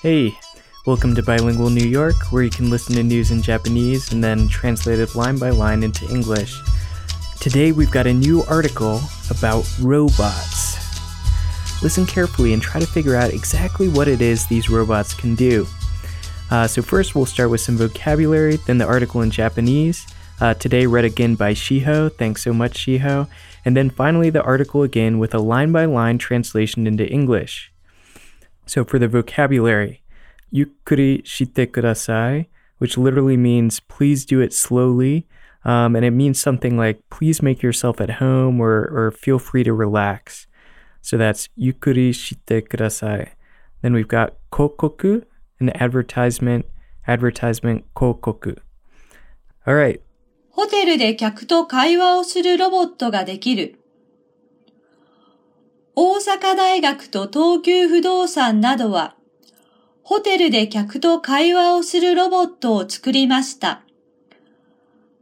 Hey, welcome to Bilingual New York, where you can listen to news in Japanese and then translate it line by line into English. Today we've got a new article about robots. Listen carefully and try to figure out exactly what it is these robots can do. Uh, so, first we'll start with some vocabulary, then the article in Japanese. Uh, today, read again by Shiho. Thanks so much, Shiho. And then finally, the article again with a line by line translation into English. So, for the vocabulary, yukuri shite kudasai, which literally means please do it slowly. Um, and it means something like please make yourself at home or, or feel free to relax. So that's yukuri shite kudasai. Then we've got kokoku, an advertisement, advertisement kokoku. All right. ホテルで客と会話をするロボットができる。 大阪大学と東急不動産などは、ホテルで客と会話をするロボットを作りました。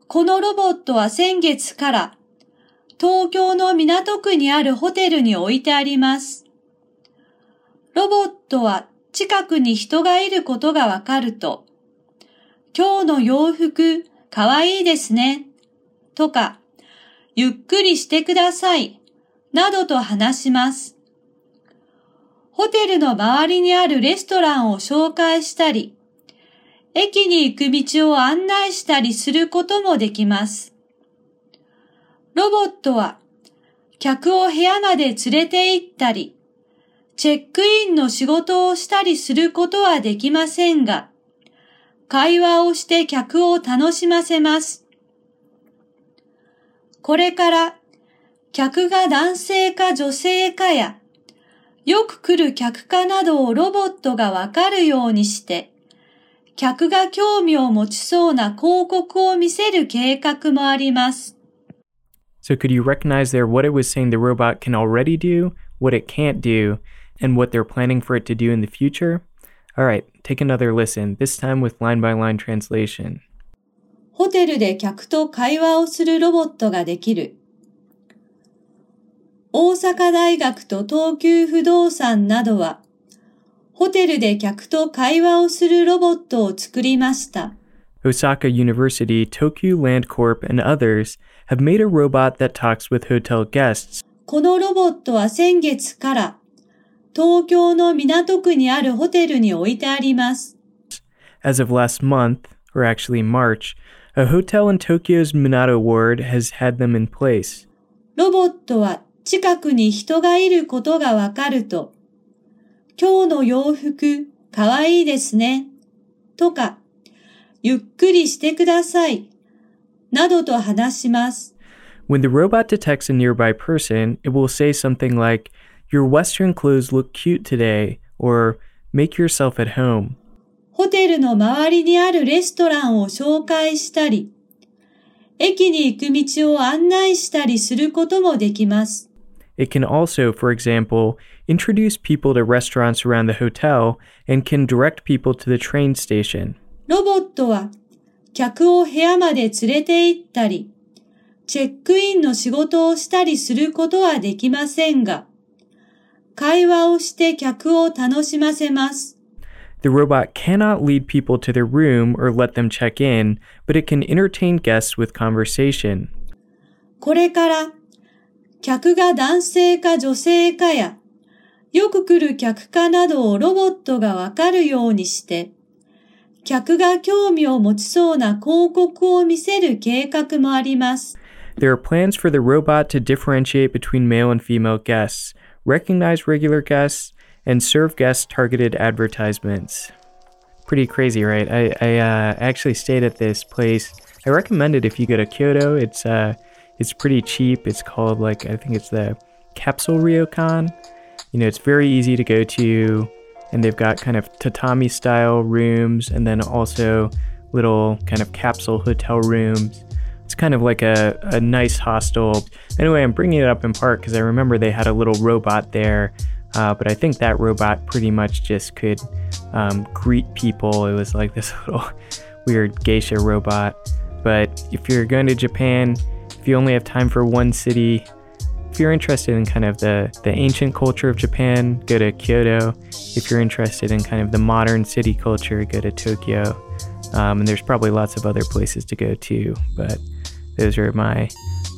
このロボットは先月から東京の港区にあるホテルに置いてあります。ロボットは近くに人がいることがわかると、今日の洋服かわいいですね、とか、ゆっくりしてください、などと話します。ホテルの周りにあるレストランを紹介したり、駅に行く道を案内したりすることもできます。ロボットは客を部屋まで連れて行ったり、チェックインの仕事をしたりすることはできませんが、会話をして客を楽しませます。これから客が男性か女性かや、よく来る客かなどをロボットがわかるようにして、客が興味を持ちそうな広告を見せる計画もあります。So could you recognize there what it was saying the robot can already do, what it can't do, and what they're planning for it to do in the future? All right, take another listen, this time with line by line translation. ホテルで客と会話をするロボットができる。大阪大学と東急不動産などは、ホテルで客と会話をするロボットを作りました。Osaka University, Tokyo Land Corp, and others have made a robot that talks with hotel guests. このロボットは先月から東京の港区にあるホテルに置いてあります。As of last month, or actually March, a hotel in Tokyo's Minato ward has had them in place. ロボットは近くに人がいることがわかると、今日の洋服かわいいですね、とか、ゆっくりしてください、などと話します。When the robot detects a nearby person, it will say something like, Your Western clothes look cute today, or Make yourself at home. ホテルの周りにあるレストランを紹介したり、駅に行く道を案内したりすることもできます。It can also, for example, introduce people to restaurants around the hotel and can direct people to the train station. ロボットは客を部屋まで連れて行ったり、チェックインの仕事をしたりすることはできませんが、会話をして客を楽しませます。The robot cannot lead people to their room or let them check in, but it can entertain guests with conversation. これから 客が男性か女性かや、よく来る客かなどをロボットがわかるようにして、客が興味を持ちそうな広告を見せる計画もあります。There are plans for the robot to differentiate between male and female guests, recognize regular guests, and serve guest targeted advertisements. Pretty crazy, right? I, I uh, actually stayed at this place. I recommend it if you go to Kyoto. It's uh, it's pretty cheap. It's called like I think it's the Capsule Ryokan. You know, it's very easy to go to, and they've got kind of tatami style rooms, and then also little kind of capsule hotel rooms. It's kind of like a, a nice hostel. Anyway, I'm bringing it up in part because I remember they had a little robot there, uh, but I think that robot pretty much just could um, greet people. It was like this little weird geisha robot. But if you're going to Japan, if you only have time for one city, if you're interested in kind of the, the ancient culture of Japan, go to Kyoto. If you're interested in kind of the modern city culture, go to Tokyo. Um, and there's probably lots of other places to go too, but those are my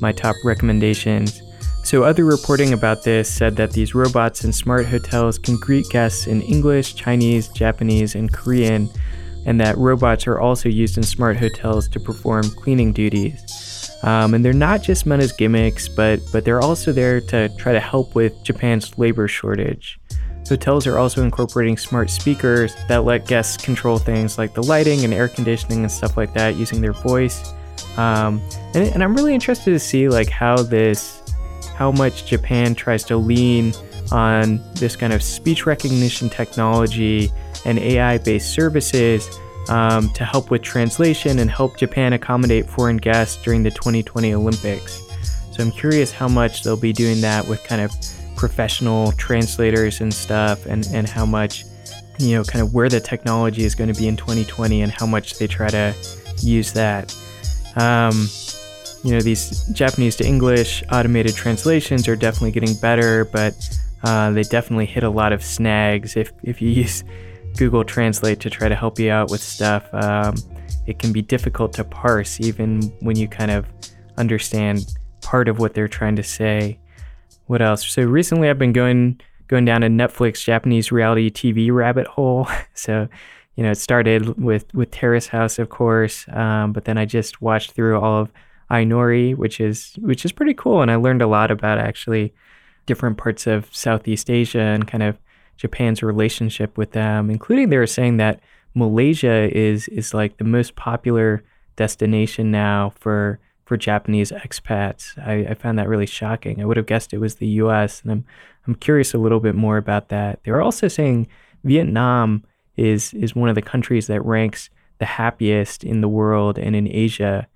my top recommendations. So, other reporting about this said that these robots in smart hotels can greet guests in English, Chinese, Japanese, and Korean, and that robots are also used in smart hotels to perform cleaning duties. Um, and they're not just meant as gimmicks, but but they're also there to try to help with Japan's labor shortage. Hotels are also incorporating smart speakers that let guests control things like the lighting and air conditioning and stuff like that using their voice. Um, and, and I'm really interested to see like how this how much Japan tries to lean on this kind of speech recognition technology and AI based services um, to help with translation and help Japan accommodate foreign guests during the 2020 Olympics. So I'm curious how much they'll be doing that with kind of professional translators and stuff, and, and how much, you know, kind of where the technology is going to be in 2020 and how much they try to use that. Um, you know, these Japanese to English automated translations are definitely getting better, but uh, they definitely hit a lot of snags. If, if you use Google Translate to try to help you out with stuff, um, it can be difficult to parse even when you kind of understand part of what they're trying to say. What else? So recently I've been going going down a Netflix Japanese reality TV rabbit hole. so, you know, it started with with Terrace House, of course, um, but then I just watched through all of Ainori, which is which is pretty cool, and I learned a lot about actually different parts of Southeast Asia and kind of Japan's relationship with them, including they were saying that Malaysia is is like the most popular destination now for for Japanese expats. I, I found that really shocking. I would have guessed it was the U.S. and I'm I'm curious a little bit more about that. They were also saying Vietnam is is one of the countries that ranks the happiest in the world and in Asia.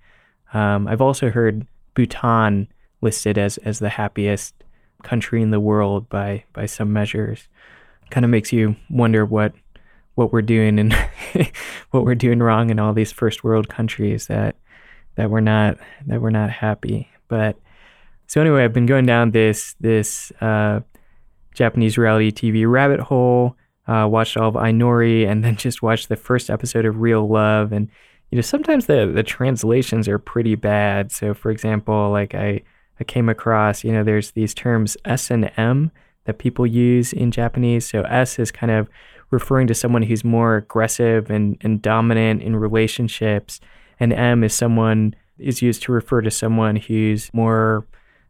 Um, I've also heard Bhutan listed as, as the happiest country in the world by, by some measures. Kind of makes you wonder what what we're doing and what we're doing wrong in all these first world countries that that we're not that we're not happy. But so anyway, I've been going down this this uh, Japanese reality TV rabbit hole. Uh, watched all of Ainori and then just watched the first episode of Real Love and you know, sometimes the, the translations are pretty bad. So, for example, like I, I came across, you know, there's these terms S and M that people use in Japanese. So, S is kind of referring to someone who's more aggressive and, and dominant in relationships, and M is someone is used to refer to someone who's more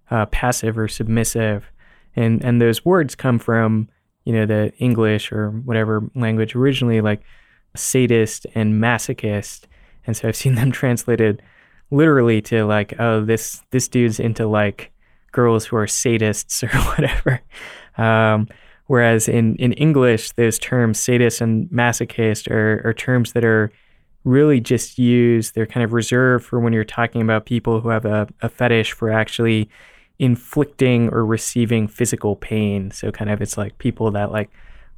uh, passive or submissive. And, and those words come from, you know, the English or whatever language originally, like sadist and masochist and so I've seen them translated literally to like, oh, this this dude's into like girls who are sadists or whatever. Um, whereas in in English, those terms sadist and masochist are, are terms that are really just used. They're kind of reserved for when you're talking about people who have a, a fetish for actually inflicting or receiving physical pain. So kind of it's like people that like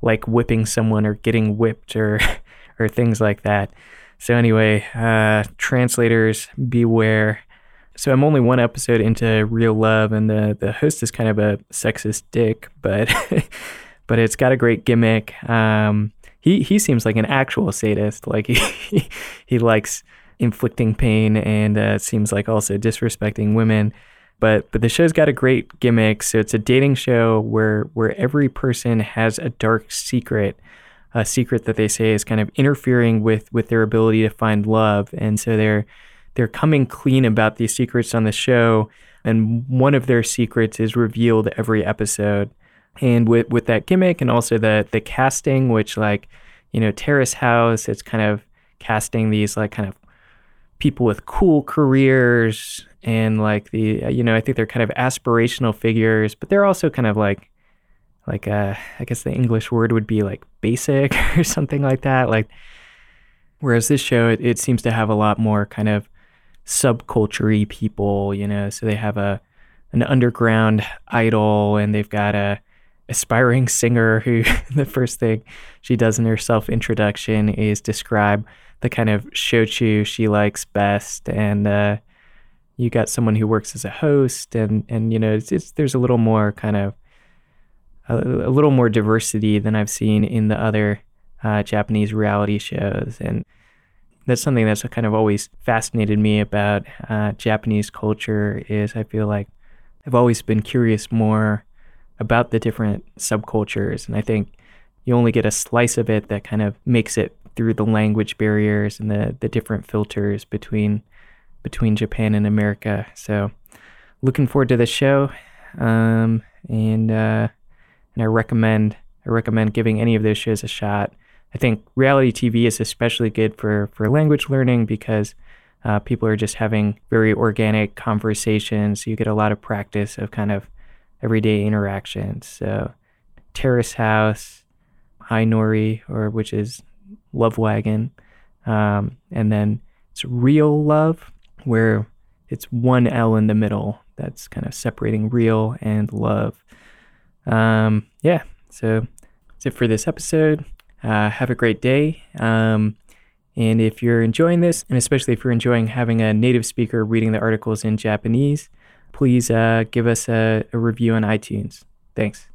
like whipping someone or getting whipped or or things like that. So, anyway, uh, translators, beware. So, I'm only one episode into Real Love, and the, the host is kind of a sexist dick, but but it's got a great gimmick. Um, he, he seems like an actual sadist. Like, he, he likes inflicting pain and uh, seems like also disrespecting women. But but the show's got a great gimmick. So it's a dating show where where every person has a dark secret a secret that they say is kind of interfering with with their ability to find love, and so they're they're coming clean about these secrets on the show. And one of their secrets is revealed every episode. And with with that gimmick, and also the the casting, which like you know Terrace House, it's kind of casting these like kind of people with cool careers and like the you know I think they're kind of aspirational figures, but they're also kind of like like uh, I guess the English word would be like basic or something like that. Like whereas this show it, it seems to have a lot more kind of subculture people, you know. So they have a an underground idol and they've got a aspiring singer who the first thing she does in her self introduction is describe the kind of shochu she likes best and uh, you got someone who works as a host, and and you know, it's, it's there's a little more kind of a, a, little more diversity than I've seen in the other uh, Japanese reality shows, and that's something that's kind of always fascinated me about uh, Japanese culture. Is I feel like I've always been curious more about the different subcultures, and I think you only get a slice of it that kind of makes it through the language barriers and the the different filters between between Japan and America. So, looking forward to the show, um, and uh, and I recommend I recommend giving any of those shows a shot. I think reality TV is especially good for for language learning because uh, people are just having very organic conversations. You get a lot of practice of kind of everyday interactions. So, Terrace House, Nori, or which is Love Wagon, um, and then it's Real Love, where it's one L in the middle. That's kind of separating real and love. Um, yeah, so that's it for this episode. Uh, have a great day. Um, and if you're enjoying this, and especially if you're enjoying having a native speaker reading the articles in Japanese, please uh, give us a, a review on iTunes. Thanks.